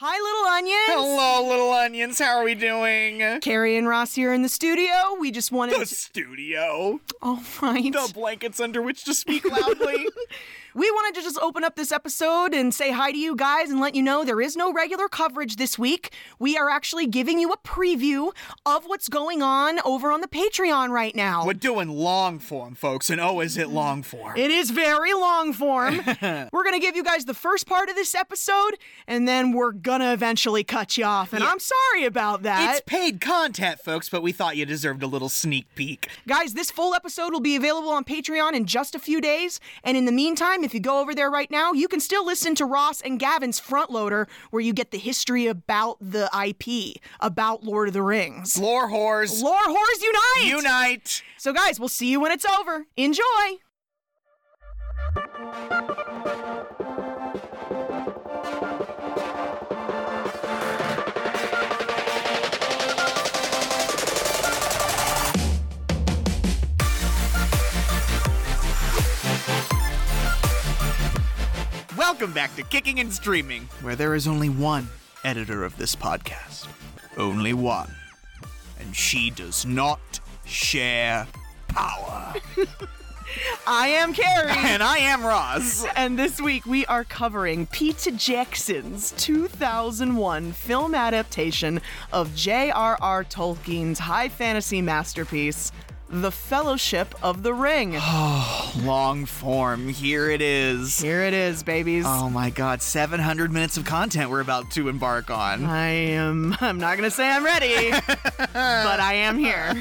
Hi, little onions. Hello, little onions. How are we doing? Carrie and Ross here in the studio. We just wanted The to. studio. All right. The blankets under which to speak loudly. We wanted to just open up this episode and say hi to you guys and let you know there is no regular coverage this week. We are actually giving you a preview of what's going on over on the Patreon right now. We're doing long form, folks, and oh, is it long form? It is very long form. we're going to give you guys the first part of this episode, and then we're going to eventually cut you off. And I'm sorry about that. It's paid content, folks, but we thought you deserved a little sneak peek. Guys, this full episode will be available on Patreon in just a few days. And in the meantime, if you go over there right now, you can still listen to Ross and Gavin's Front Loader, where you get the history about the IP, about Lord of the Rings. Lore whores, Lore Whores Unite! unite! So, guys, we'll see you when it's over. Enjoy! Welcome back to Kicking and Streaming, where there is only one editor of this podcast. Only one. And she does not share power. I am Carrie. and I am Ross. And this week we are covering Peter Jackson's 2001 film adaptation of J.R.R. Tolkien's high fantasy masterpiece, The Fellowship of the Ring. Oh, long form, here it is. Here it is, babies. Oh my god, 700 minutes of content we're about to embark on. I am. I'm not gonna say I'm ready, but I am here.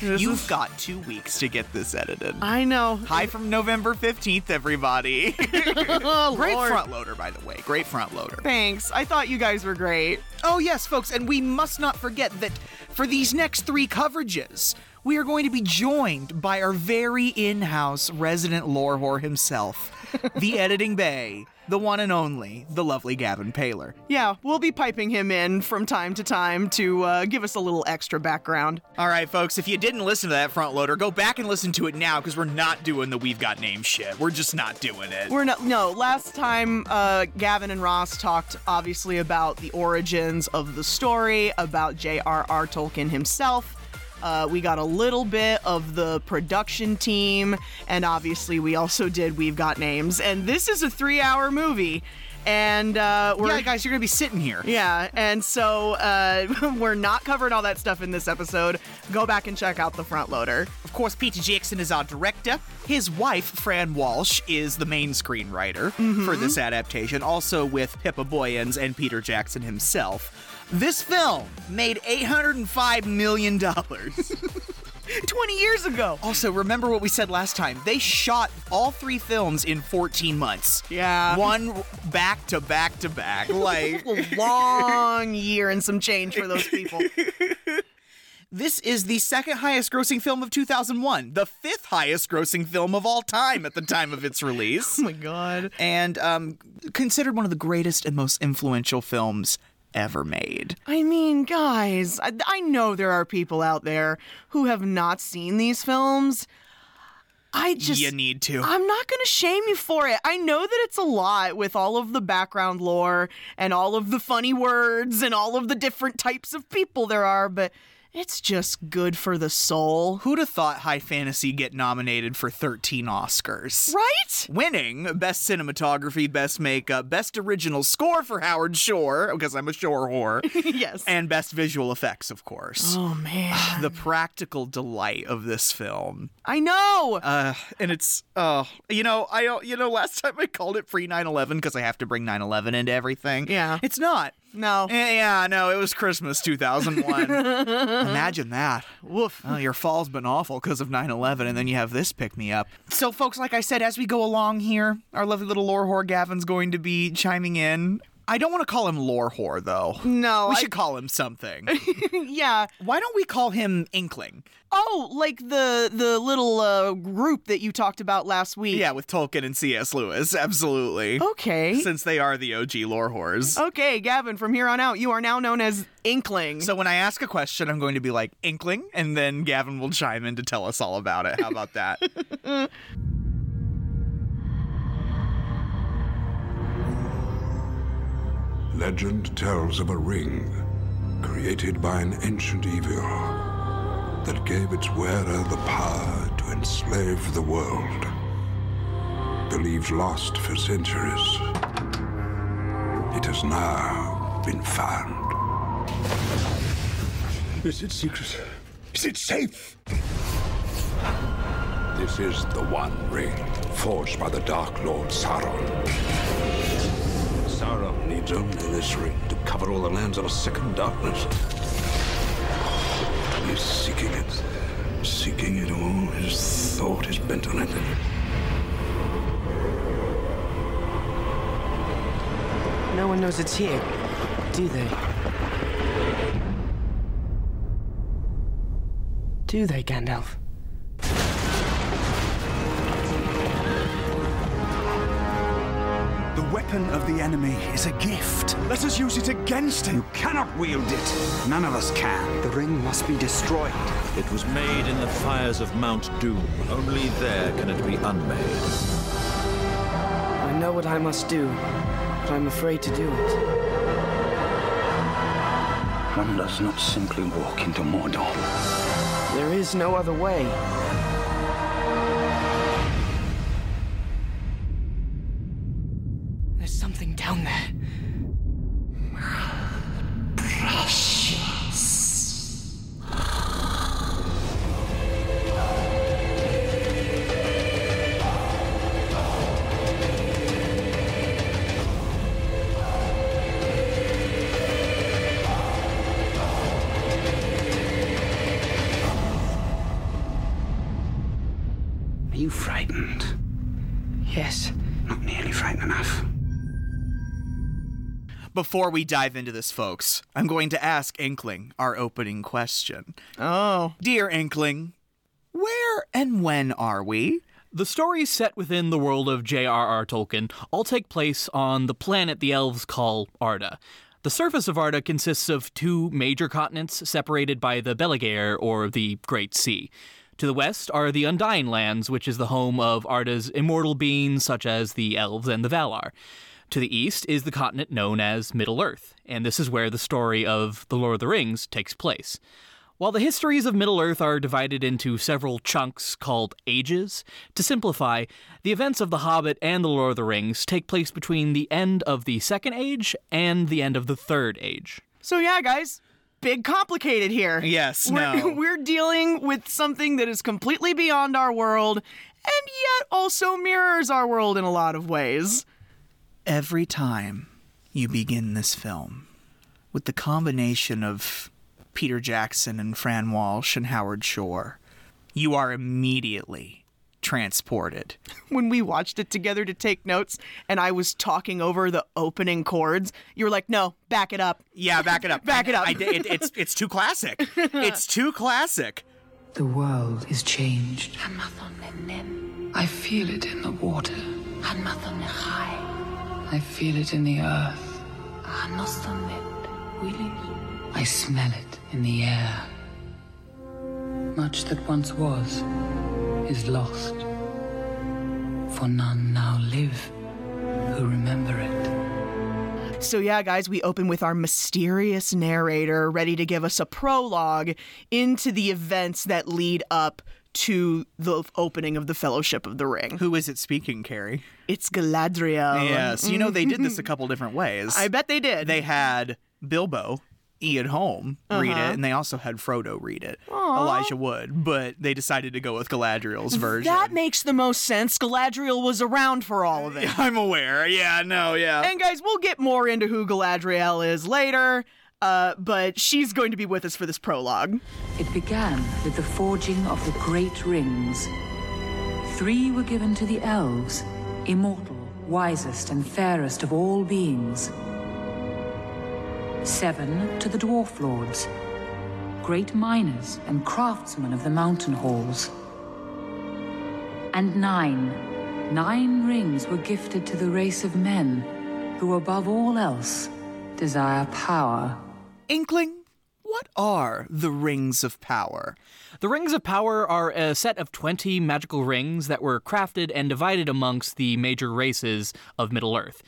You've got two weeks to get this edited. I know. Hi from November 15th, everybody. Oh, Great Lord. front loader, by the way. Great front loader. Thanks. I thought you guys were great. Oh, yes, folks, and we must not forget that for these next three coverages, we are going to be joined by our very in house resident lore whore himself, the editing bay, the one and only, the lovely Gavin Paler. Yeah, we'll be piping him in from time to time to uh, give us a little extra background. All right, folks, if you didn't listen to that front loader, go back and listen to it now because we're not doing the We've Got Name shit. We're just not doing it. We're not. No, last time uh, Gavin and Ross talked obviously about the origins of the story, about J.R.R. Tolkien himself. Uh, we got a little bit of the production team, and obviously we also did We've Got Names. And this is a three-hour movie, and uh, we're yeah, guys, you're going to be sitting here. yeah, and so uh, we're not covering all that stuff in this episode. Go back and check out the front loader. Of course, Peter Jackson is our director. His wife, Fran Walsh, is the main screenwriter for this adaptation, also with Pippa Boyens and Peter Jackson himself. This film made $805 million. 20 years ago. also, remember what we said last time. They shot all three films in 14 months. Yeah. One back to back to back. Like, a long year and some change for those people. this is the second highest grossing film of 2001, the fifth highest grossing film of all time at the time of its release. Oh my god. and um, considered one of the greatest and most influential films ever made. I mean, guys, I, I know there are people out there who have not seen these films. I just. you need to. I'm not going to shame you for it. I know that it's a lot with all of the background lore and all of the funny words and all of the different types of people there are, but it's just good for the soul. Who'd have thought High Fantasy get nominated for 13 Oscars? Right? Winning Best Cinematography, Best Makeup, Best Original Score for Howard Shore, because I'm a Shore whore, yes. and Best Visual Effects, of course. oh, man. The practical delight of this film. I know. Uh, and it's, oh, you know, I, you know, last time I called it pre 9 11 because I have to bring 9 11 into everything. Yeah. It's not. No. Eh, Yeah, no, it was Christmas 2001. Imagine that. Woof. Well, your fall's been awful because of 9 11, and then you have this pick me up. So, folks, like I said, as we go along here, our lovely little lore whore Gavin's going to be chiming in. I don't want to call him lore whore, though. No, We I- should call him something. yeah. Why don't we call him Inkling? Oh, like the the little uh, group that you talked about last week. Yeah, with Tolkien and C.S. Lewis, absolutely. Okay. Since they are the OG lore whores. Okay, Gavin, from here on out, you are now known as Inkling. So when I ask a question, I'm going to be like Inkling, and then Gavin will chime in to tell us all about it. How about that? Legend tells of a ring created by an ancient evil that gave its wearer the power to enslave the world. Believed lost for centuries, it has now been found. Is it secret? Is it safe? This is the One Ring, forged by the Dark Lord Sauron. Sauron needs only this ring to cover all the lands of a second darkness. He's seeking it, seeking it all. His thought is bent on it. No one knows it's here, do they? Do they, Gandalf? Weapon of the enemy is a gift. Let us use it against him. You cannot wield it. None of us can. The ring must be destroyed. It was made in the fires of Mount Doom. Only there can it be unmade. I know what I must do, but I'm afraid to do it. One does not simply walk into Mordor. There is no other way. Before we dive into this, folks, I'm going to ask Inkling our opening question. Oh. Dear Inkling, where and when are we? The stories set within the world of J.R.R. Tolkien all take place on the planet the elves call Arda. The surface of Arda consists of two major continents separated by the Belegaer, or the Great Sea. To the west are the Undying Lands, which is the home of Arda's immortal beings such as the elves and the Valar. To the east is the continent known as Middle Earth, and this is where the story of The Lord of the Rings takes place. While the histories of Middle Earth are divided into several chunks called ages, to simplify, the events of The Hobbit and The Lord of the Rings take place between the end of the Second Age and the end of the Third Age. So yeah, guys, big complicated here. Yes, we're, no. We're dealing with something that is completely beyond our world and yet also mirrors our world in a lot of ways. Every time you begin this film with the combination of Peter Jackson and Fran Walsh and Howard Shore, you are immediately transported. When we watched it together to take notes and I was talking over the opening chords, you were like, "No, back it up." Yeah, back it up. Back it up. I, did- it, it's it's too classic. It's too classic. The world is changed. I feel it in the water. I feel it in the earth. Ah, Nostamet, willingly. I smell it in the air. Much that once was is lost. For none now live who remember it. So, yeah, guys, we open with our mysterious narrator ready to give us a prologue into the events that lead up to the opening of the Fellowship of the Ring. Who is it speaking, Carrie? It's Galadriel. Yes, you know they did this a couple different ways. I bet they did. they had Bilbo, Ian Holm read Uh-huh. it, and they also had Frodo read it. Elijah Wood, but they decided to go with Galadriel's version. That makes the most sense. Galadriel was around for all of it. I'm aware. Yeah, no, yeah. And guys, we'll get more into who Galadriel is later, uh, but she's going to be with us for this prologue. It began with the forging of the great rings. Three were given to the elves, immortal, wisest, and fairest of all beings. Seven to the dwarf lords, great miners and craftsmen of the mountain halls. And nine, nine rings were gifted to the race of men who, above all else, desire power. Inkling, what are the rings of power? The Rings of Power are a set of 20 magical rings that were crafted and divided amongst the major races of Middle Earth.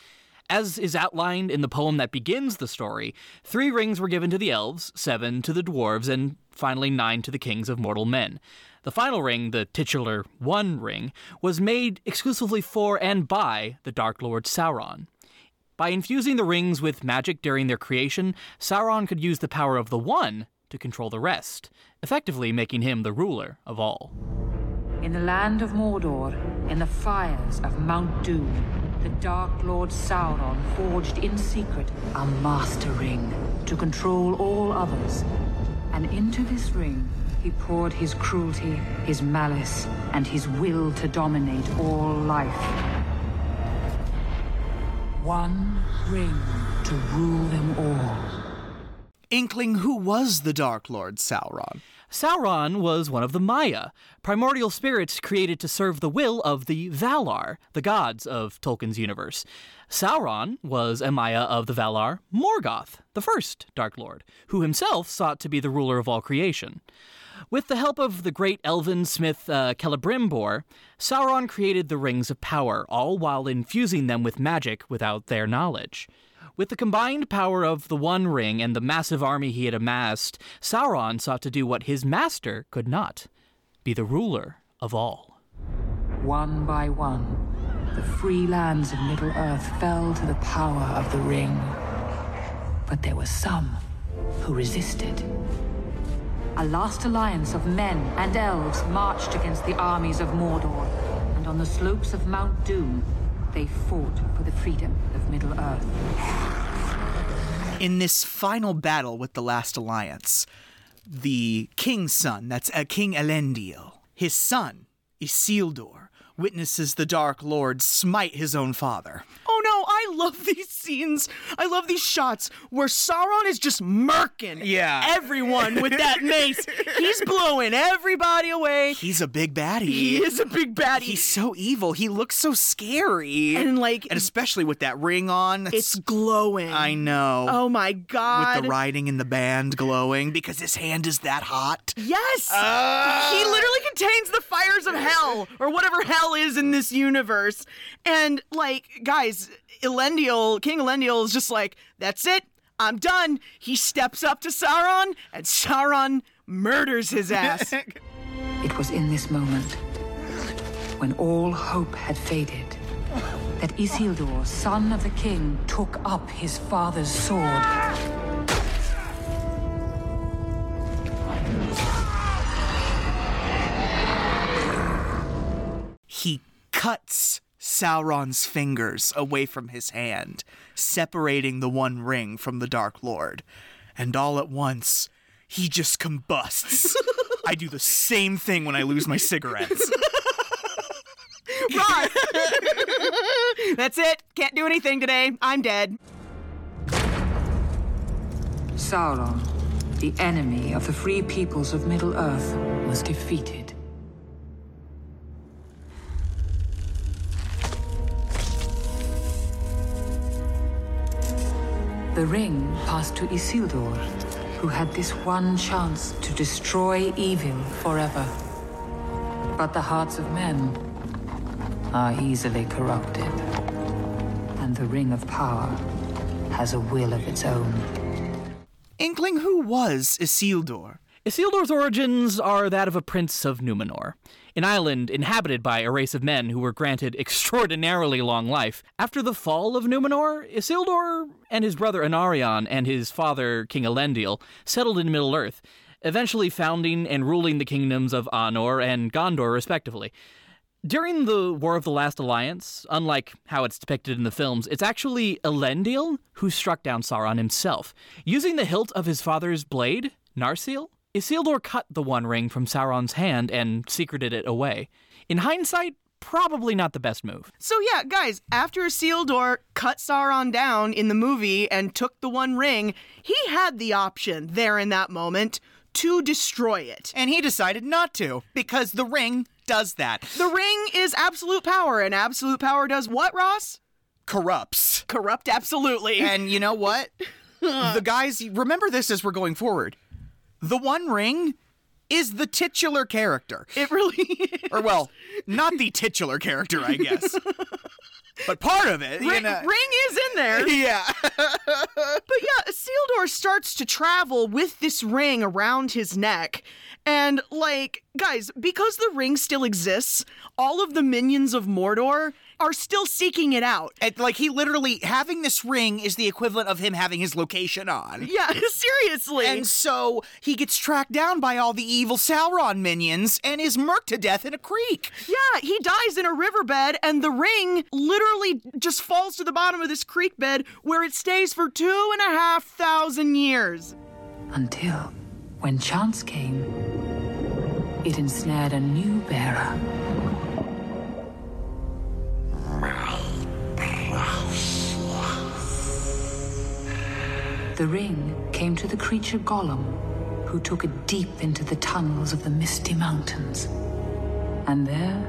As is outlined in the poem that begins the story, three rings were given to the elves, seven to the dwarves, and finally nine to the kings of mortal men. The final ring, the titular One Ring, was made exclusively for and by the Dark Lord Sauron. By infusing the rings with magic during their creation, Sauron could use the power of the One to control the rest, effectively making him the ruler of all. In the land of Mordor, in the fires of Mount Doom, the Dark Lord Sauron forged in secret a Master Ring to control all others. And into this ring, he poured his cruelty, his malice, and his will to dominate all life. One ring to rule them all. Inkling, who was the Dark Lord Sauron? Sauron was one of the Maia, primordial spirits created to serve the will of the Valar, the gods of Tolkien's universe. Sauron was a Maia of the Valar Morgoth, the first Dark Lord, who himself sought to be the ruler of all creation. With the help of the great elven smith uh, Celebrimbor, Sauron created the Rings of Power, all while infusing them with magic without their knowledge. With the combined power of the One Ring and the massive army he had amassed, Sauron sought to do what his master could not be the ruler of all. One by one, the free lands of Middle Earth fell to the power of the ring. But there were some who resisted. A last alliance of men and elves marched against the armies of Mordor, and on the slopes of Mount Doom, they fought for the freedom of Middle Earth. In this final battle with the Last Alliance, the king's son, that's uh, King Elendil, his son, Isildur, witnesses the Dark Lord smite his own father. Love these scenes. I love these shots where Sauron is just murking Yeah. everyone with that mace. He's blowing everybody away. He's a big baddie. He is a big baddie. He's so evil. He looks so scary. and like and especially with that ring on. it's glowing. I know. Oh my god. With the writing in the band glowing because his hand is that hot. Yes! Ah. he literally contains the fires of hell, or whatever hell is in this universe. And, like, guys, Elendil, King Elendil is just like, that's it, I'm done. He steps up to Sauron, and Sauron murders his ass. It was in this moment, when all hope had faded, that Isildur, son of the king, took up his father's sword. He cuts Sauron's fingers away from his hand, separating the One Ring from the Dark Lord. And all at once, he just combusts. I do the same thing when I lose my cigarettes. Ross! that's it. Can't do anything today. I'm dead. Sauron, the enemy of the free peoples of Middle Earth, was defeated. The ring passed to Isildur, who had this one chance to destroy evil forever. But the hearts of men are easily corrupted, and the Ring of Power has a will of its own. Inkling, who was Isildur? Isildur's origins are that of a prince of Numenor, an island inhabited by a race of men who were granted extraordinarily long life. After the fall of Numenor, Isildur and his brother Anarion and his father King Elendil settled in Middle-earth, eventually founding and ruling the kingdoms of Arnor and Gondor respectively. During the War of the Last Alliance, unlike how it's depicted in the films, it's actually Elendil who struck down Sauron himself. Using the hilt of his father's blade, Narsil, Isildur cut the One Ring from Sauron's hand and secreted it away. In hindsight, probably not the best move. So yeah, guys, after Isildur cut Sauron down in the movie and took the One Ring, he had the option there in that moment to destroy it. And he decided not to, because the ring does that. The ring is absolute power, and absolute power does what, Ross? Corrupts. Corrupt absolutely. And you know what? the guys, remember this as we're going forward. The One Ring is the titular character. it really is. Or, well, not the titular character, I guess. but part of it, you Ring, know. ring is in there. Yeah. But yeah, Isildur starts to travel with this ring around his neck. And, like, guys, because the ring still exists, all of the minions of Mordor are still seeking it out. And, like he literally having this ring is the equivalent of him having his location on. Yeah, seriously. And so he gets tracked down by all the evil Sauron minions and is murked to death in a creek. yeah, he dies in a riverbed, and the ring literally just falls to the bottom of this creek bed where it stays for two and a half thousand years. Until, when chance came, it ensnared a new bearer. The ring came to the creature Gollum, who took it deep into the tunnels of the Misty Mountains. And there,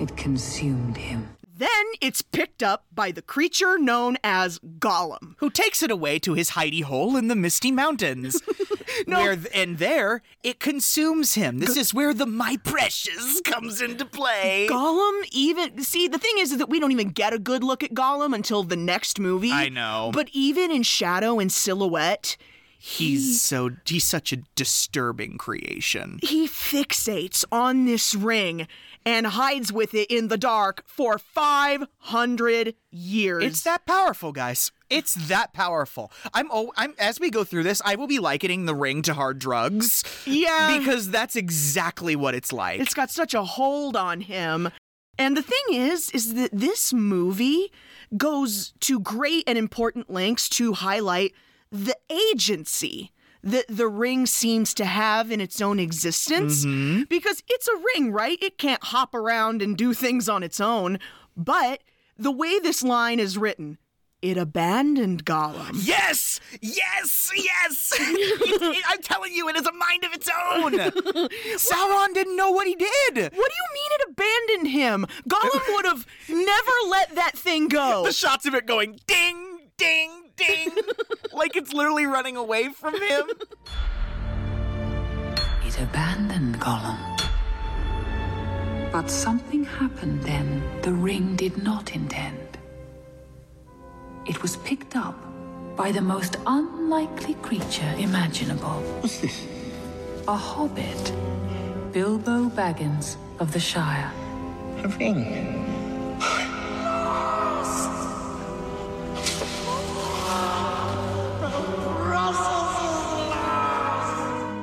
it consumed him. Then it's picked up by the creature known as Gollum. Who takes it away to his hidey hole in the Misty Mountains. Where th- and there it consumes him. This is where the my precious comes into play. Gollum even see the thing is, is that we don't even get a good look at Gollum until the next movie. I know. But even in shadow and silhouette, he's so he's such a disturbing creation. he fixates on this ring and hides with it in the dark for 500 years. It's that powerful, guys. It's that powerful. I'm oh, I'm as we go through this, I will be likening the ring to hard drugs. Yeah. Because that's exactly what it's like. It's got such a hold on him. And the thing is, is that this movie goes to great and important lengths to highlight the agency that the ring seems to have in its own existence. Mm-hmm. Because it's a ring, right? It can't hop around and do things on its own. But the way this line is written, it abandoned Gollum. Yes! Yes! Yes! It- it- I'm telling you, it has a mind of its own. Sauron didn't know what he did. What do you mean it abandoned him? Gollum would have never let that thing go. The shots of it going ding, ding, ding, like it's literally running away from him. It abandoned Gollum. But something happened then the ring did not intend. It was picked up by the most unlikely creature imaginable. What's this? A hobbit. Bilbo Baggins of the Shire. A ring.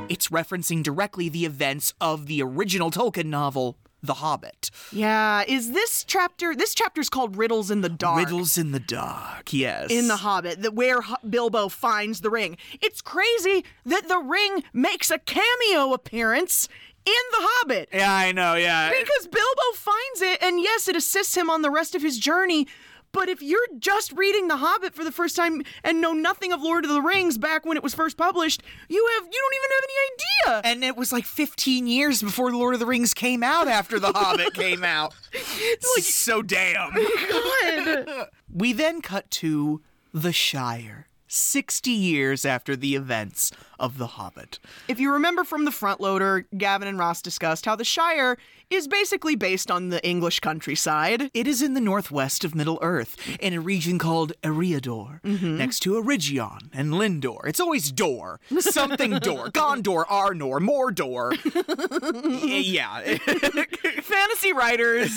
It's referencing directly the events of the original Tolkien novel, The Hobbit. Yeah, is this chapter? This chapter's called "Riddles in the Dark." Riddles in the Dark, yes. in the Hobbit, that where H- Bilbo finds the ring. It's crazy that the ring makes a cameo appearance in the Hobbit. Yeah, I know, yeah. Because Bilbo finds it, and yes, it assists him on the rest of his journey. But if you're just reading The Hobbit for the first time and know nothing of Lord of the Rings back when it was first published, you have you don't even have any idea. And it was like 15 years before Lord of the Rings came out after The Hobbit came out. It's like so damn. God. We then cut to the Shire, 60 years after the events of The Hobbit. If you remember from the front loader, Gavin and Ross discussed how the Shire is basically based on the English countryside. It is in the northwest of Middle Earth, in a region called Eriador, mm-hmm. next to Eregion and Lindor. It's always Dor. Something Dor. Gondor, Arnor, Mordor. Yeah. Fantasy writers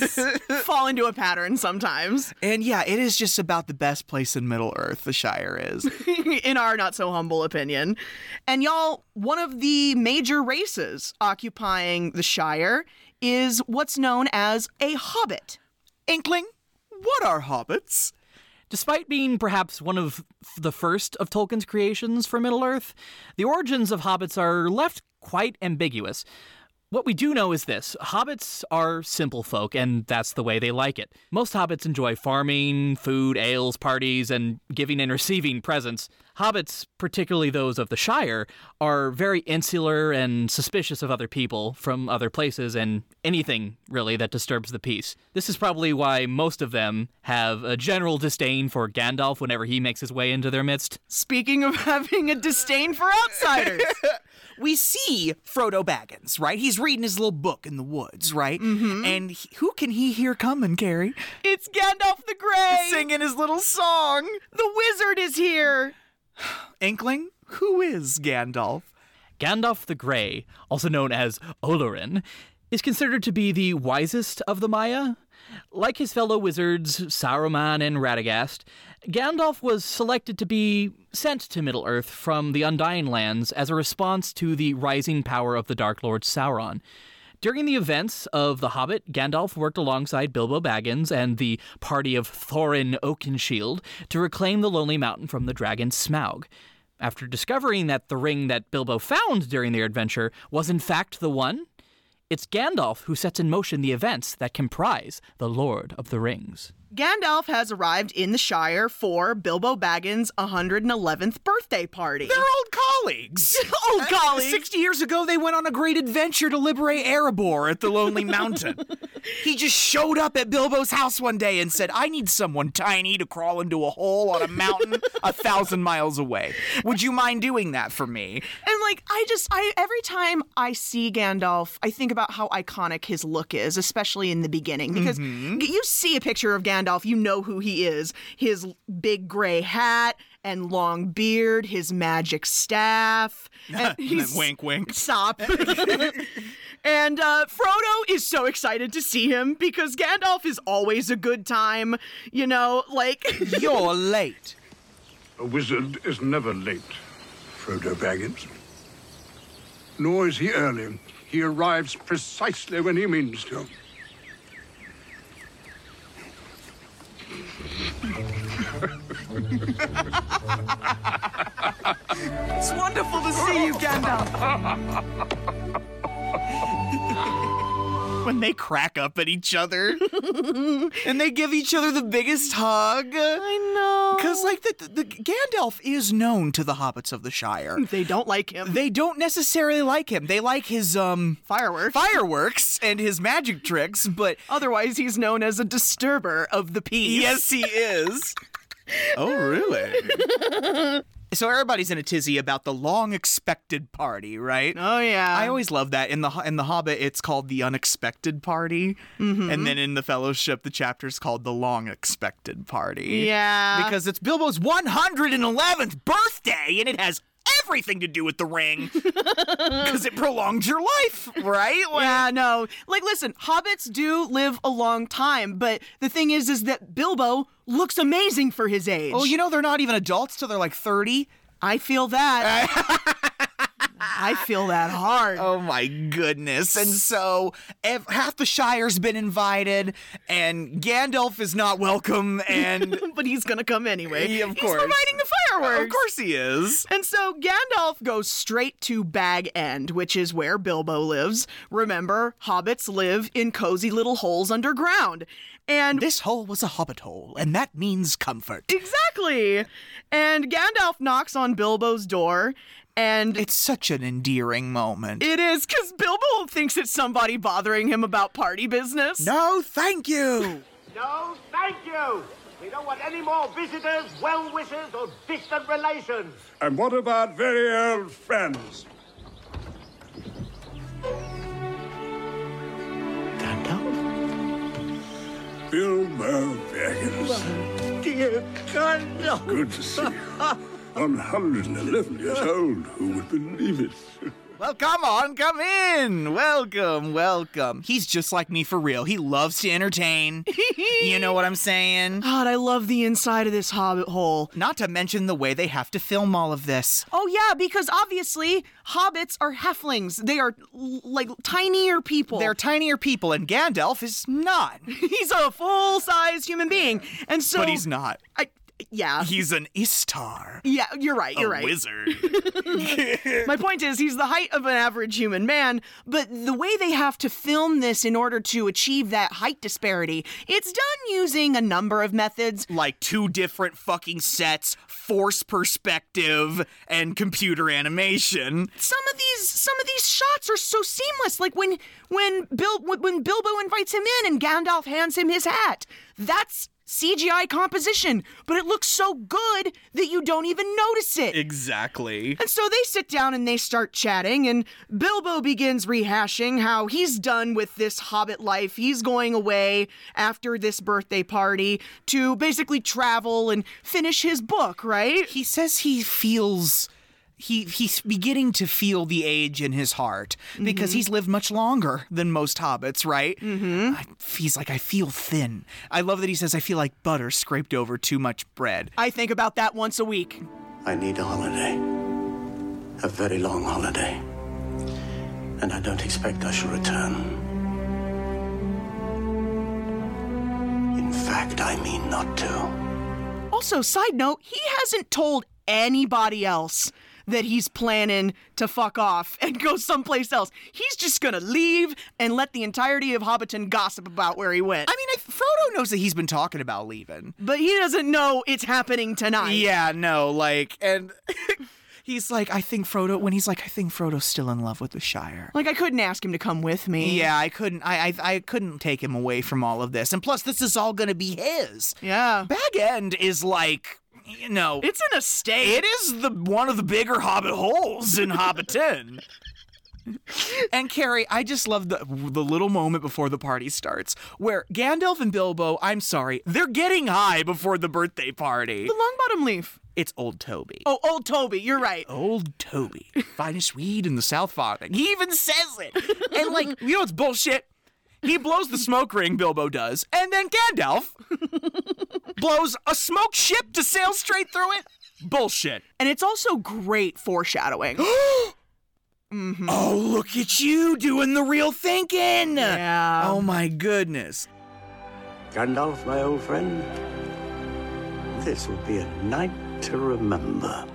fall into a pattern sometimes, and yeah, it is just about the best place in Middle Earth, the Shire is. in our not so humble opinion. And y'all, one of the major races occupying the Shire is what's known as a hobbit. Inkling, what are hobbits? Despite being perhaps one of the first of Tolkien's creations for Middle Earth, the origins of hobbits are left quite ambiguous. What we do know is this hobbits are simple folk, and that's the way they like it. Most hobbits enjoy farming, food, ales, parties, and giving and receiving presents. Hobbits, particularly those of the Shire, are very insular and suspicious of other people from other places and anything, really, that disturbs the peace. This is probably why most of them have a general disdain for Gandalf whenever he makes his way into their midst. Speaking of having a disdain for outsiders. we see Frodo Baggins, right? He's reading his little book in the woods, right? Mm-hmm. And he- who can he hear coming, Carrie? It's Gandalf the Grey. Singing his little song. The wizard is here. Inkling, who is Gandalf? Gandalf the Grey, also known as Olorin, is considered to be the wisest of the Maia. Like his fellow wizards, Saruman and Radagast, Gandalf was selected to be sent to Middle Earth from the Undying Lands as a response to the rising power of the Dark Lord Sauron. During the events of The Hobbit, Gandalf worked alongside Bilbo Baggins and the party of Thorin Oakenshield to reclaim the Lonely Mountain from the dragon Smaug. After discovering that the ring that Bilbo found during their adventure was in fact the one, it's Gandalf who sets in motion the events that comprise the Lord of the Rings. Gandalf has arrived in the Shire for Bilbo Baggins' 111th birthday party. They're old colleagues. old Uh, colleagues. 60 years ago, they went on a great adventure to liberate Erebor at the Lonely Mountain. he just showed up at Bilbo's house one day and said, I need someone tiny to crawl into a hole on a mountain a thousand miles away. Would you mind doing that for me? And like I just I every time I see Gandalf, I think about how iconic his look is, especially in the beginning because you see a picture of Gandalf, you know who he is. His big gray hat and long beard, his magic staff. And he's wink, wink. Stop. and uh, Frodo is so excited to see him because Gandalf is always a good time. You know, like You're late. A wizard is never late, Frodo Baggins. Nor is he early. He arrives precisely when he means to. It's wonderful to see you, Gandalf. When they crack up at each other and they give each other the biggest hug. I know. Because, like, the, the, the Gandalf is known to the hobbits of the Shire. They don't like him. They don't necessarily like him. They like his um Fireworks. fireworks and his magic tricks, but Otherwise, he's known as a disturber of the peace. yes, he is. oh, really? so everybody's in a tizzy about the long-expected party, right? Oh yeah. I always love that in the in the Hobbit. It's called the unexpected party, Mm-hmm. and then in the Fellowship, the chapter's called the long expected party. Yeah. because it's Bilbo's 111th birthday, and it has everything to do with the ring because it prolongs your life, right? Like- Yeah, no. Like, listen, hobbits do live a long time, but the thing is, is that Bilbo looks amazing for his age. Oh, you know they're not even adults till they're like 30. I feel that. I feel that hard. Oh my goodness. And so ev- half the Shire's been invited and Gandalf is not welcome and but he's gonna come anyway. Yeah, of he's course. providing the fireworks. of course he is. And so Gandalf goes straight to Bag End, which is where Bilbo lives. Remember, hobbits live in cozy little holes underground. And This hole was a hobbit hole and that means comfort. exactly. And Gandalf knocks on Bilbo's door, and It's such an endearing moment. it is because Bilbo thinks it's somebody bothering him about party business. no, thank you. No, thank you. We don't want any more visitors, well wishers, or distant relations. And what about very old friends? Bilbo Baggins. Dear Gandalf. Good to see you. 111 years old. Who would believe it? Well, come on, come in. Welcome, welcome. He's just like me for real. He loves to entertain. you know what I'm saying? God, I love the inside of this hobbit hole. Not to mention the way they have to film all of this. Oh yeah, because obviously hobbits are halflings. They are l- like tinier people. They're tinier people, and Gandalf is not. he's a full sized human being, and so But he's not. I, yeah, He's an Istar. yeah. You're right. You're a right. wizard. My point is, he's the height of an average human man, but the way they have to film this in order to achieve that height disparity, it's done using a number of methods. like two different fucking sets, force perspective, and computer animation. Some of these, some of these shots are so seamless. Like when, when Bill, when when Bilbo invites him in and Gandalf hands him his hat. That's CGI composition, but it looks so good that you don't even notice it. Exactly. And so they sit down and they start chatting, and Bilbo begins rehashing how he's done with this hobbit life. He's going away after this birthday party to basically travel and finish his book, right? He says he feels he he's beginning to feel the age in his heart because he's lived much longer than most hobbits, right? Mm-hmm. I, he's like, I feel thin. I love that he says, I feel like butter scraped over too much bread. I think about that once a week. I need a holiday. A very long holiday. And I don't expect I shall return. In fact, I mean not to. Also, side note, he hasn't told anybody else that he's planning to fuck off and go someplace else. He's just gonna leave and let the entirety of Hobbiton gossip about where he went. I mean, I, Frodo knows that he's been talking about leaving. but he doesn't know it's happening tonight. Yeah, no, like, and he's like, I think Frodo, when he's like, I think Frodo's still in love with the Shire. Like I couldn't ask him to come with me. Yeah, I couldn't. I, I I couldn't take him away from all of this, and plus, this is all gonna be his. Yeah. Bag End is like, you know, It's an estate. it is the one of the bigger Hobbit holes in Hobbiton. And Carrie, I just love the the little moment before the party starts where Gandalf and Bilbo, I'm sorry, they're getting high before the birthday party. the Longbottom Leaf. It's old Toby. Oh, old Toby, you're right. Old Toby, finest weed in the South Farthing. He even says it. And like, you know it's bullshit? He blows the smoke ring, Bilbo does, and then Gandalf blows a smoke ship to sail straight through it. Bullshit. And it's also great foreshadowing. Mm-hmm. Oh, look at you doing the real thinking. Yeah. Oh my goodness. Gandalf, my old friend, this will be a night to remember.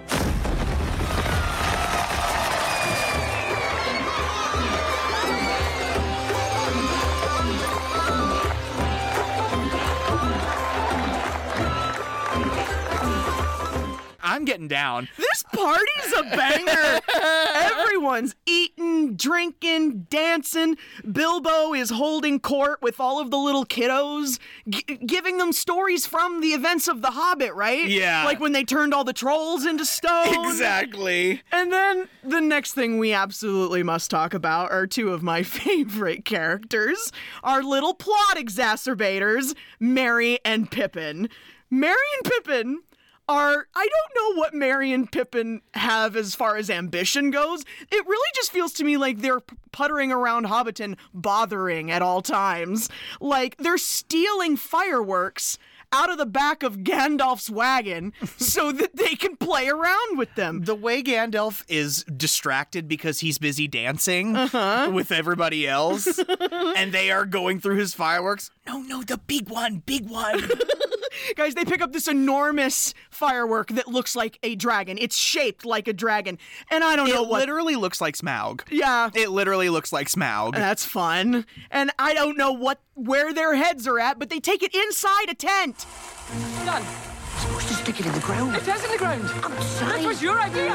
I'm getting down. This party's a banger. Everyone's eating, drinking, dancing. Bilbo is holding court with all of the little kiddos, g- giving them stories from the events of The Hobbit, right? Yeah. Like when they turned all the trolls into stone. Exactly. And then the next thing we absolutely must talk about are two of my favorite characters, our little plot exacerbators, Merry and Pippin. Merry and Pippin are I don't know what Merry and Pippin have as far as ambition goes. It really just feels to me like they're puttering around Hobbiton bothering at all times. Like they're stealing fireworks out of the back of Gandalf's wagon so that they can play around with them. The way Gandalf is distracted because he's busy dancing uh-huh. with everybody else, and they are going through his fireworks. No, no, the big one, big one. Guys, they pick up this enormous firework that looks like a dragon. It's shaped like a dragon. And I don't it know what. It literally looks like Smaug. yeah. It literally looks like Smaug. That's fun. And I don't know what where their heads are at, but they take it inside a tent. Done. Supposed to stick it in the ground. It is in the ground. Outside. That was your idea.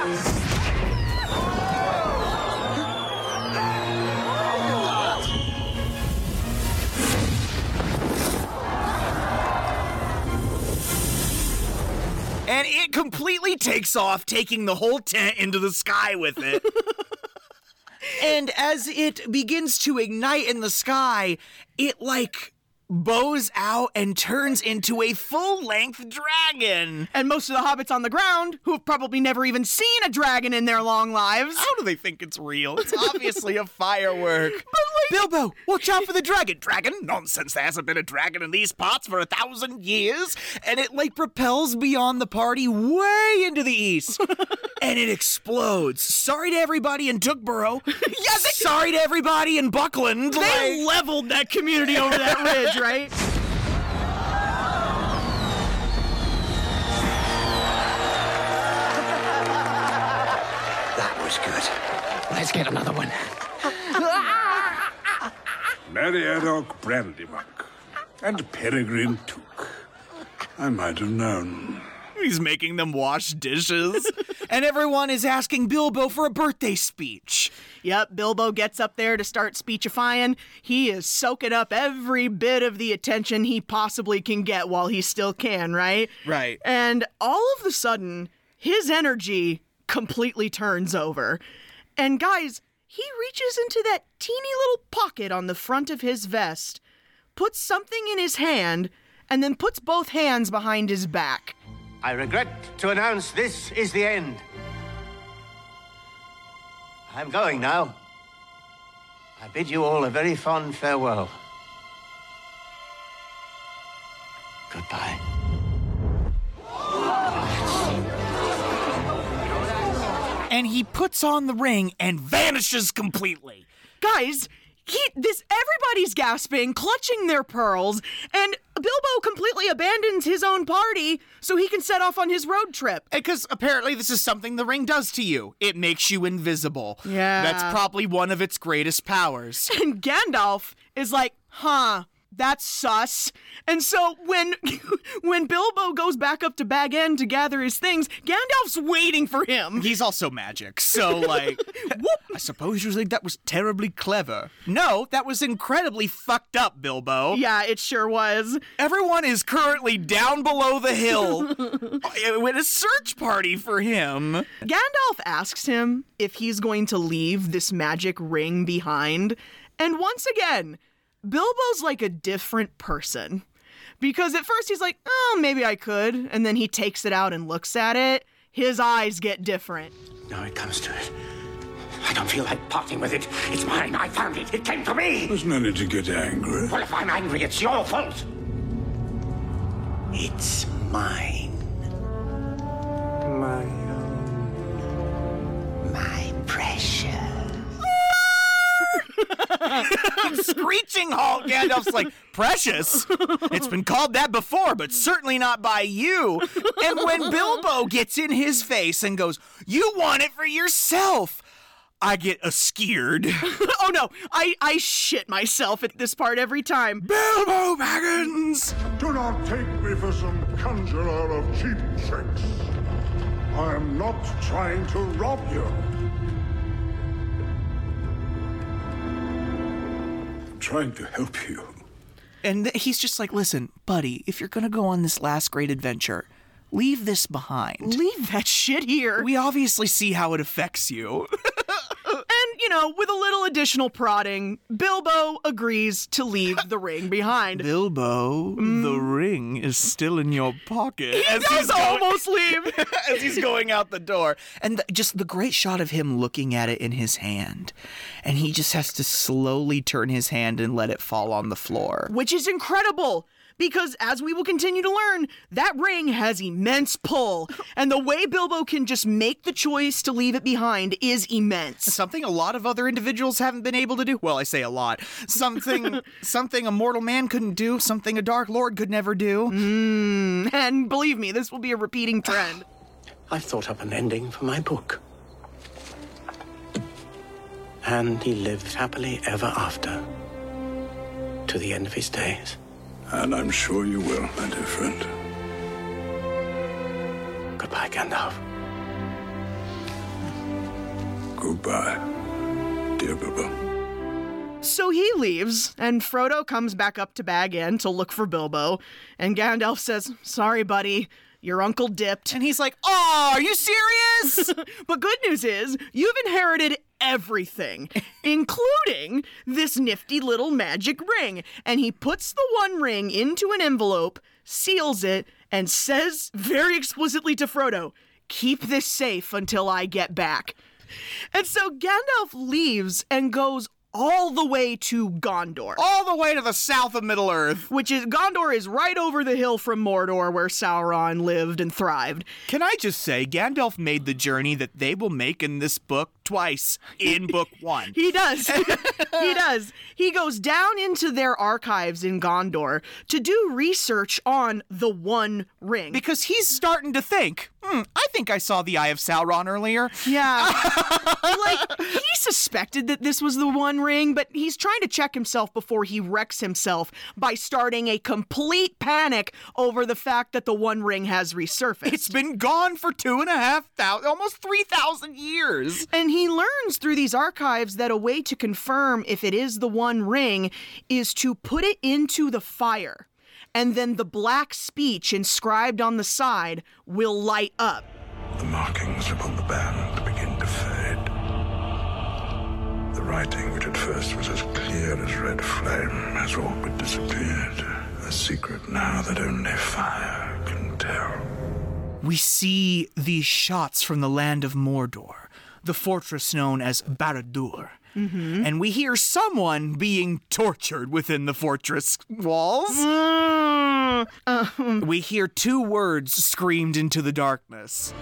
And it completely takes off, taking the whole tent into the sky with it. and as it begins to ignite in the sky, it like bows out and turns into a full length dragon. And most of the hobbits on the ground, who have probably never even seen a dragon in their long lives. How do they think it's real? It's obviously a firework. Bilbo, watch out for the dragon. Dragon? Nonsense. There hasn't been a dragon in these parts for a thousand years. And it like propels beyond the party way into the east. and it explodes. Sorry to everybody in Tuckborough. yeah, sorry to everybody in Buckland. They like- leveled that community over that ridge, right? That was good. Let's get another one. Meriadoc Brandybuck and Peregrine Took. I might have known. He's making them wash dishes. and everyone is asking Bilbo for a birthday speech. Yep, Bilbo gets up there to start speechifying. He is soaking up every bit of the attention he possibly can get while he still can, right? Right. And all of a sudden, his energy completely turns over. And guys, he reaches into that teeny little pocket on the front of his vest, puts something in his hand, and then puts both hands behind his back. I regret to announce this is the end. I'm going now. I bid you all a very fond farewell. Goodbye. And he puts on the ring and vanishes completely. Guys, he this everybody's gasping, clutching their pearls, and Bilbo completely abandons his own party so he can set off on his road trip. Eh, because apparently, this is something the ring does to you. It makes you invisible. Yeah. That's probably one of its greatest powers. And Gandalf is like, huh, that's sus. And so when when Bilbo goes back up to Bag End to gather his things, Gandalf's waiting for him. He's also magic, so like, I suppose you think that was terribly clever. No, that was incredibly fucked up, Bilbo. Yeah, it sure was. Everyone is currently down below the hill with a search party for him. Gandalf asks him if he's going to leave this magic ring behind. And once again, Bilbo's like a different person. Because at first he's like, oh, maybe I could. And then he takes it out and looks at it. His eyes get different. Now it comes to it. I don't feel like parting with it. It's mine. I found it. It came to me. There's no need to get angry. Well, if I'm angry, it's your fault. It's mine. My own. My precious. Screeching halt, Gandalf's like, precious? It's been called that before, but certainly not by you. And when Bilbo gets in his face and goes, You want it for yourself, I get a scared. oh no, I, I shit myself at this part every time. Bilbo Baggins! Do not take me for some conjurer of cheap tricks. I am not trying to rob you. Trying to help you. And th- he's just like, Listen, buddy, if you're gonna go on this last great adventure, leave this behind. Leave that shit here. We obviously see how it affects you. You know, with a little additional prodding, Bilbo agrees to leave the ring behind. Bilbo, the mm. ring is still in your pocket. He as does he's going- almost leave. as he's going out the door. And th- just the great shot of him looking at it in his hand. And he just has to slowly turn his hand and let it fall on the floor. Which is incredible. Because as we will continue to learn, that ring has immense pull. And the way Bilbo can just make the choice to leave it behind is immense. Something a lot of other individuals haven't been able to do. Well, I say a lot. Something something a mortal man couldn't do, something a dark lord could never do. Mm, and believe me, this will be a repeating trend. I've thought up an ending for my book. And he lived happily ever after. To the end of his days. And I'm sure you will, my dear friend. Goodbye, Gandalf. Goodbye, dear Bilbo. So he leaves, and Frodo comes back up to Bag End to look for Bilbo. And Gandalf says, Sorry, buddy, your uncle dipped. And he's like, Oh, are you serious? but good news is, you've inherited everything, including this nifty little magic ring. And he puts the one ring into an envelope, seals it, and says very explicitly to Frodo, Keep this safe until I get back. And so Gandalf leaves and goes all the way to Gondor. All the way to the south of Middle Earth. Which is Gondor is right over the hill from Mordor where Sauron lived and thrived. Can I just say, Gandalf made the journey that they will make in this book twice in book one. He does. he does. He goes down into their archives in Gondor to do research on the One Ring. because he's starting to think, hmm, I think I saw the Eye of Sauron earlier. Yeah. like, he suspected that this was the One Ring, but he's trying to check himself before he wrecks himself by starting a complete panic over the fact that the One Ring has resurfaced. It's been gone for two and a half thousand, almost 3,000 years. And he learns through these archives that a way to confirm if it is the One Ring is to put it into the fire. And then the black speech inscribed on the side will light up. The markings upon the band begin to fade. The writing, which at first was as clear as red flame, has all but disappeared. A secret now that only fire can tell. We see these shots from the land of Mordor, the fortress known as Barad-dûr. Mm-hmm. And we hear someone being tortured within the fortress walls. Mm, uh, mm. we hear two words screamed into the darkness.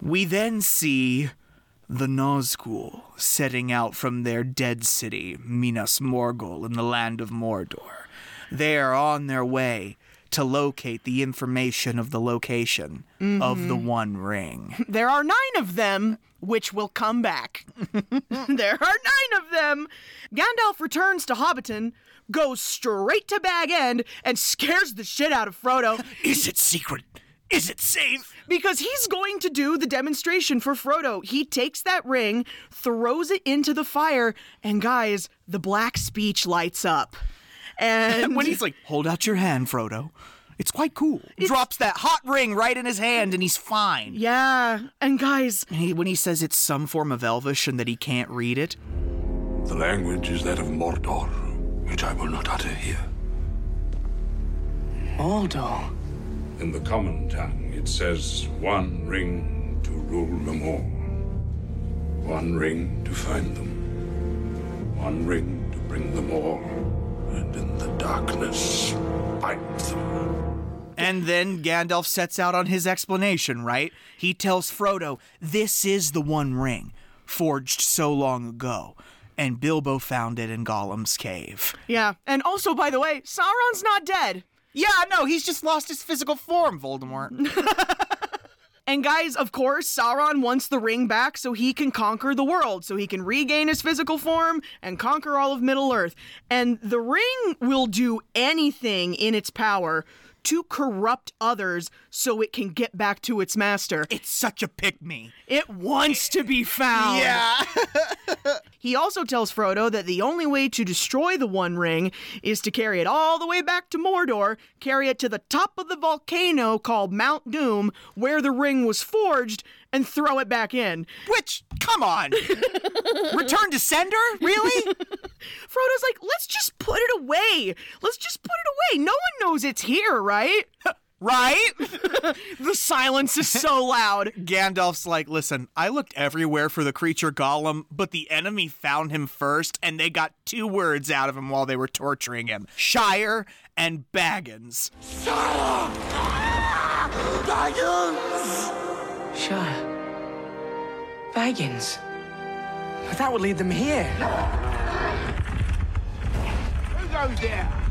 We then see the Nazgul setting out from their dead city, Minas Morgul, in the land of Mordor. They are on their way to locate the information of the location of the mm-hmm. One Ring. There are nine of them, which will come back. there are nine of them. Gandalf returns to Hobbiton, goes straight to Bag End, and scares the shit out of Frodo. Is it secret? Is it safe? Because he's going to do the demonstration for Frodo. He takes that ring, throws it into the fire, and guys, the black speech lights up. And when he's like, hold out your hand, Frodo. It's quite cool. Drops that hot ring right in his hand and he's fine. Yeah, and guys, And he, when he says it's some form of Elvish and that he can't read it, The language is that of Mordor, which I will not utter here. Mordor. In the common tongue, it says one ring to rule them all, one ring to find them, one ring to bring them all, and in the darkness, fight them. And then Gandalf sets out on his explanation, right? He tells Frodo, This is the One Ring, forged so long ago. And Bilbo found it in Gollum's cave. yeah, and also, by the way, Sauron's not dead. Yeah, no, he's just lost his physical form, Voldemort. And guys, of course, Sauron wants the ring back so he can conquer the world, so he can regain his physical form and conquer all of Middle Earth. And the ring will do anything in its power to corrupt others so it can get back to its master. it's such a pick me. It wants to be found. Yeah. he also tells Frodo that the only way to destroy the One Ring is to carry it all the way back to Mordor, carry it to the top of the volcano called Mount Doom, where the ring was forged, and throw it back in. Which, come on. Return to sender? Really? Frodo's like, let's just put it away. Let's just put it. No one knows it's here, right? right? The silence is so loud. Gandalf's like, listen, I looked everywhere for the creature Gollum, but the enemy found him first, and they got two words out of him while they were torturing him Shire and Baggins. Shire! Baggins. Shire. Baggins. But that would lead them here. Who goes there?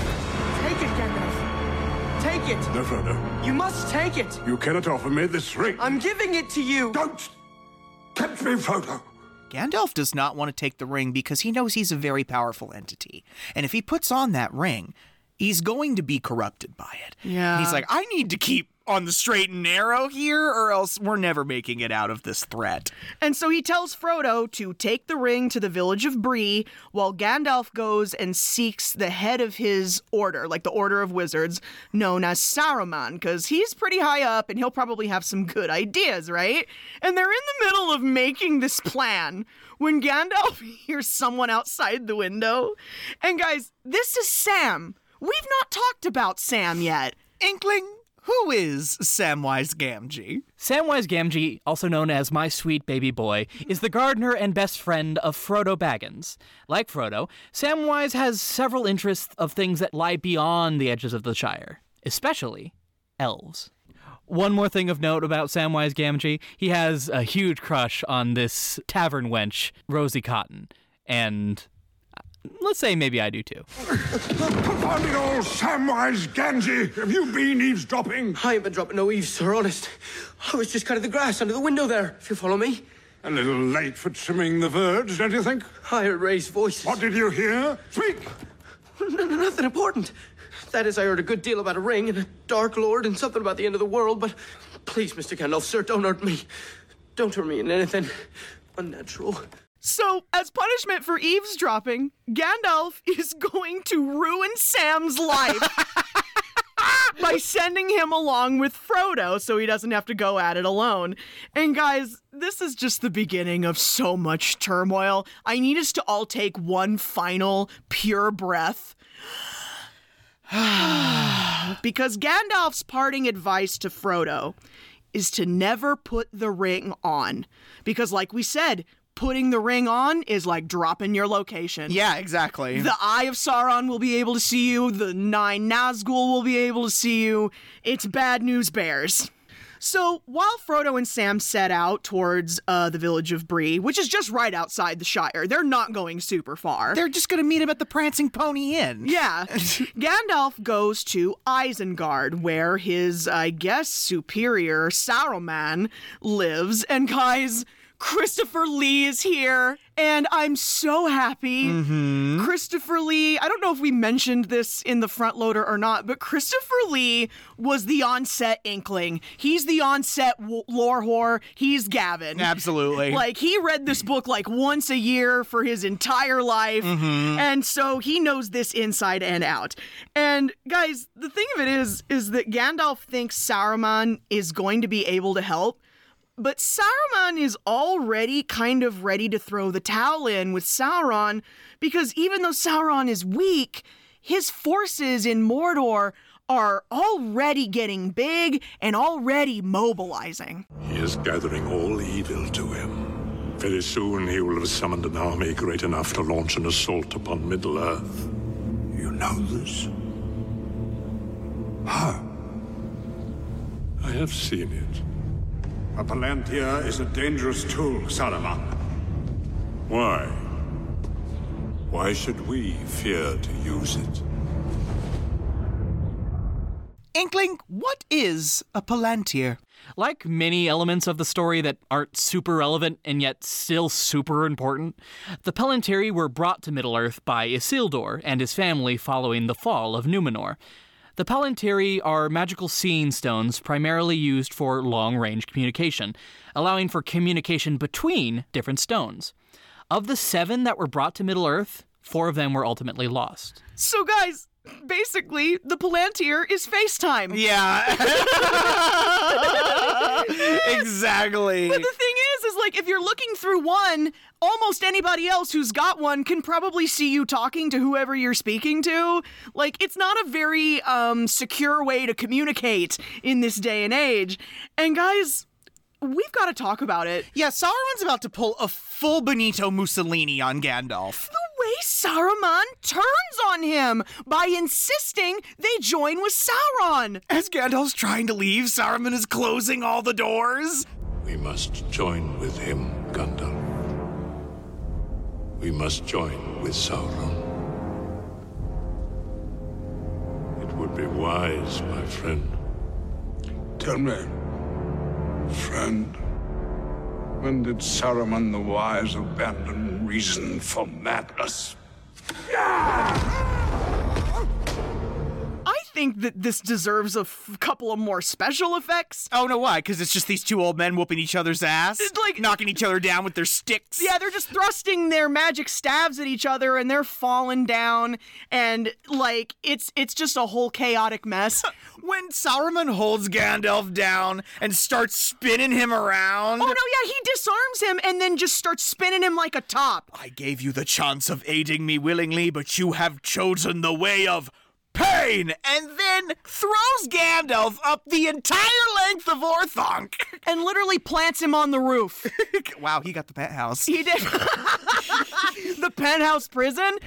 Take it, Gandalf. Take it. No, Frodo, You must take it. you cannot offer me this ring. I'm giving it to you. Don't tempt me, Frodo. Gandalf does not want to take the ring because he knows he's a very powerful entity. And if he puts on that ring, he's going to be corrupted by it. Yeah. He's like, I need to keep on the straight and narrow here, or else we're never making it out of this threat. And so he tells Frodo to take the ring to the village of Bree while Gandalf goes and seeks the head of his order, like the Order of Wizards, known as Saruman, because he's pretty high up and he'll probably have some good ideas, right? And they're in the middle of making this plan when Gandalf hears someone outside the window. And guys, this is Sam. We've not talked about Sam yet. Inkling who is Samwise Gamgee? Samwise Gamgee, also known as My Sweet Baby Boy, is the gardener and best friend of Frodo Baggins. Like Frodo, Samwise has several interests of things that lie beyond the edges of the Shire, especially elves. One more thing of note about Samwise Gamgee, he has a huge crush on this tavern wench, Rosie Cotton, and let's say maybe I do too. Confounding old Samwise Gamgee! Have you been eavesdropping? I ain't been dropping no eaves, sir, honest. I was just cutting the grass under the window there, if you follow me. A little late for trimming the verge, don't you think? I heard Ray's voice. What did you hear? Speak! No, no, nothing important. That is, I heard a good deal about a ring and a Dark Lord and something about the end of the world, but please, Mr. Gandalf, sir, don't hurt me. Don't hurt me in anything unnatural. So, as punishment for eavesdropping, Gandalf is going to ruin Sam's life by sending him along with Frodo so he doesn't have to go at it alone. And guys, this is just the beginning of so much turmoil. I need us to all take one final pure breath. because Gandalf's parting advice to Frodo is to never put the ring on. Because, like we said, putting the ring on is like dropping your location. Yeah, exactly. The Eye of Sauron will be able to see you, the Nine Nazgul will be able to see you. It's bad news bears. So while Frodo and Sam set out towards uh, the village of Bree, which is just right outside the Shire, they're not going super far. They're just going to meet him at the Prancing Pony Inn. Yeah. Gandalf goes to Isengard, where his, I guess, superior Saruman lives. And guys, Christopher Lee is here, and I'm so happy. Mm-hmm. Christopher Lee, I don't know if we mentioned this in the front loader or not, but Christopher Lee was the onset inkling. He's the onset w- lore whore. He's Gavin. Absolutely. Like, he read this book like once a year for his entire life, Mm-hmm. and so he knows this inside and out. And guys, the thing of it is, is that Gandalf thinks Saruman is going to be able to help. But Saruman is already kind of ready to throw the towel in with Sauron because even though Sauron is weak, his forces in Mordor are already getting big and already mobilizing. He is gathering all evil to him. Very soon he will have summoned an army great enough to launch an assault upon Middle Earth. You know this? How? I have seen it. A Palantir is a dangerous tool, Saruman. Why? Why should we fear to use it? Inkling, what is a Palantir? Like many elements of the story that aren't super relevant and yet still super important, the Palantiri were brought to Middle Earth by Isildur and his family following the fall of Numenor. The Palantiri are magical seeing stones primarily used for long range communication, allowing for communication between different stones. Of the seven that were brought to Middle Earth, four of them were ultimately lost. So, guys, basically, the Palantir is FaceTime. Yeah. exactly. Like if you're looking through one, almost anybody else who's got one can probably see you talking to whoever you're speaking to. Like it's not a very um, secure way to communicate in this day and age. And guys, we've got to talk about it. Yeah, Sauron's about to pull a full Benito Mussolini on Gandalf. The way Saruman turns on him by insisting they join with Sauron. As Gandalf's trying to leave, Saruman is closing all the doors. We must join with him, Gandalf. We must join with Sauron. It would be wise, my friend. Tell me, friend, when did Saruman the Wise abandon reason for madness? I think that this deserves a f- couple of more special effects. Oh no, why? Because it's just these two old men whooping each other's ass, It's like- knocking each other down with their sticks. Yeah, they're just thrusting their magic stabs at each other and they're falling down and like it's it's just a whole chaotic mess. When Saruman holds Gandalf down and starts spinning him around. Oh no, yeah, he disarms him and then just starts spinning him like a top. I gave you the chance of aiding me willingly, but you have chosen the way of pain, and then throws Gandalf up the entire length of Orthanc. And literally plants him on the roof. wow, he got the penthouse. He did. the penthouse prison?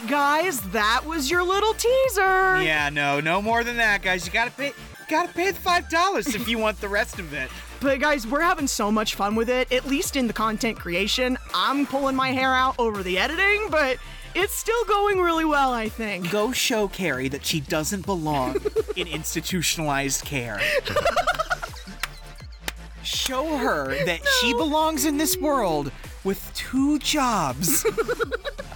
Right, guys, that was your little teaser. Yeah, no, no more than that, guys. You gotta pay, gotta pay the five dollars if you want the rest of it. But guys, we're having so much fun with it, at least in the content creation. I'm pulling my hair out over the editing, but it's still going really well, I think. Go show Carrie that she doesn't belong in institutionalized care. show her that she belongs in this world with two jobs.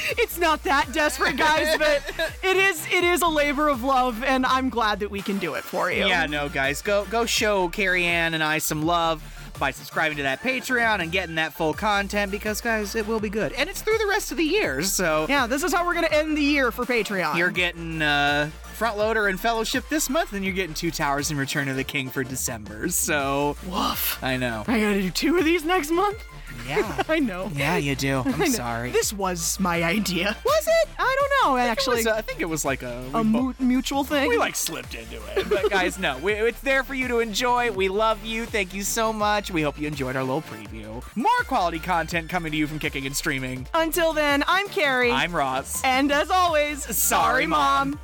It's not that desperate, guys, but it is it is a labor of love, and I'm glad that we can do it for you. Yeah, no, guys, go go show Carrie Ann and I some love by subscribing to that Patreon and getting that full content because, guys, it will be good, and it's through the rest of the year. So Yeah, this is how we're gonna end the year for Patreon. you're getting uh, Front Loader and Fellowship this month, and you're getting Two Towers and Return of the King for December. So Woof. I know. I gotta do two of these next month. Yeah. I know. Yeah, you do. I'm sorry. This was my idea. Was it? I don't know. Actually, I think it was like a a mu- mutual thing. We like slipped into it. But guys, no, we, it's there for you to enjoy. We love you. Thank you so much. We hope you enjoyed our little preview. More quality content coming to you from Kicking and Streaming. Until then, I'm Carrie. I'm Ross. And as always, sorry, Mom. Mom.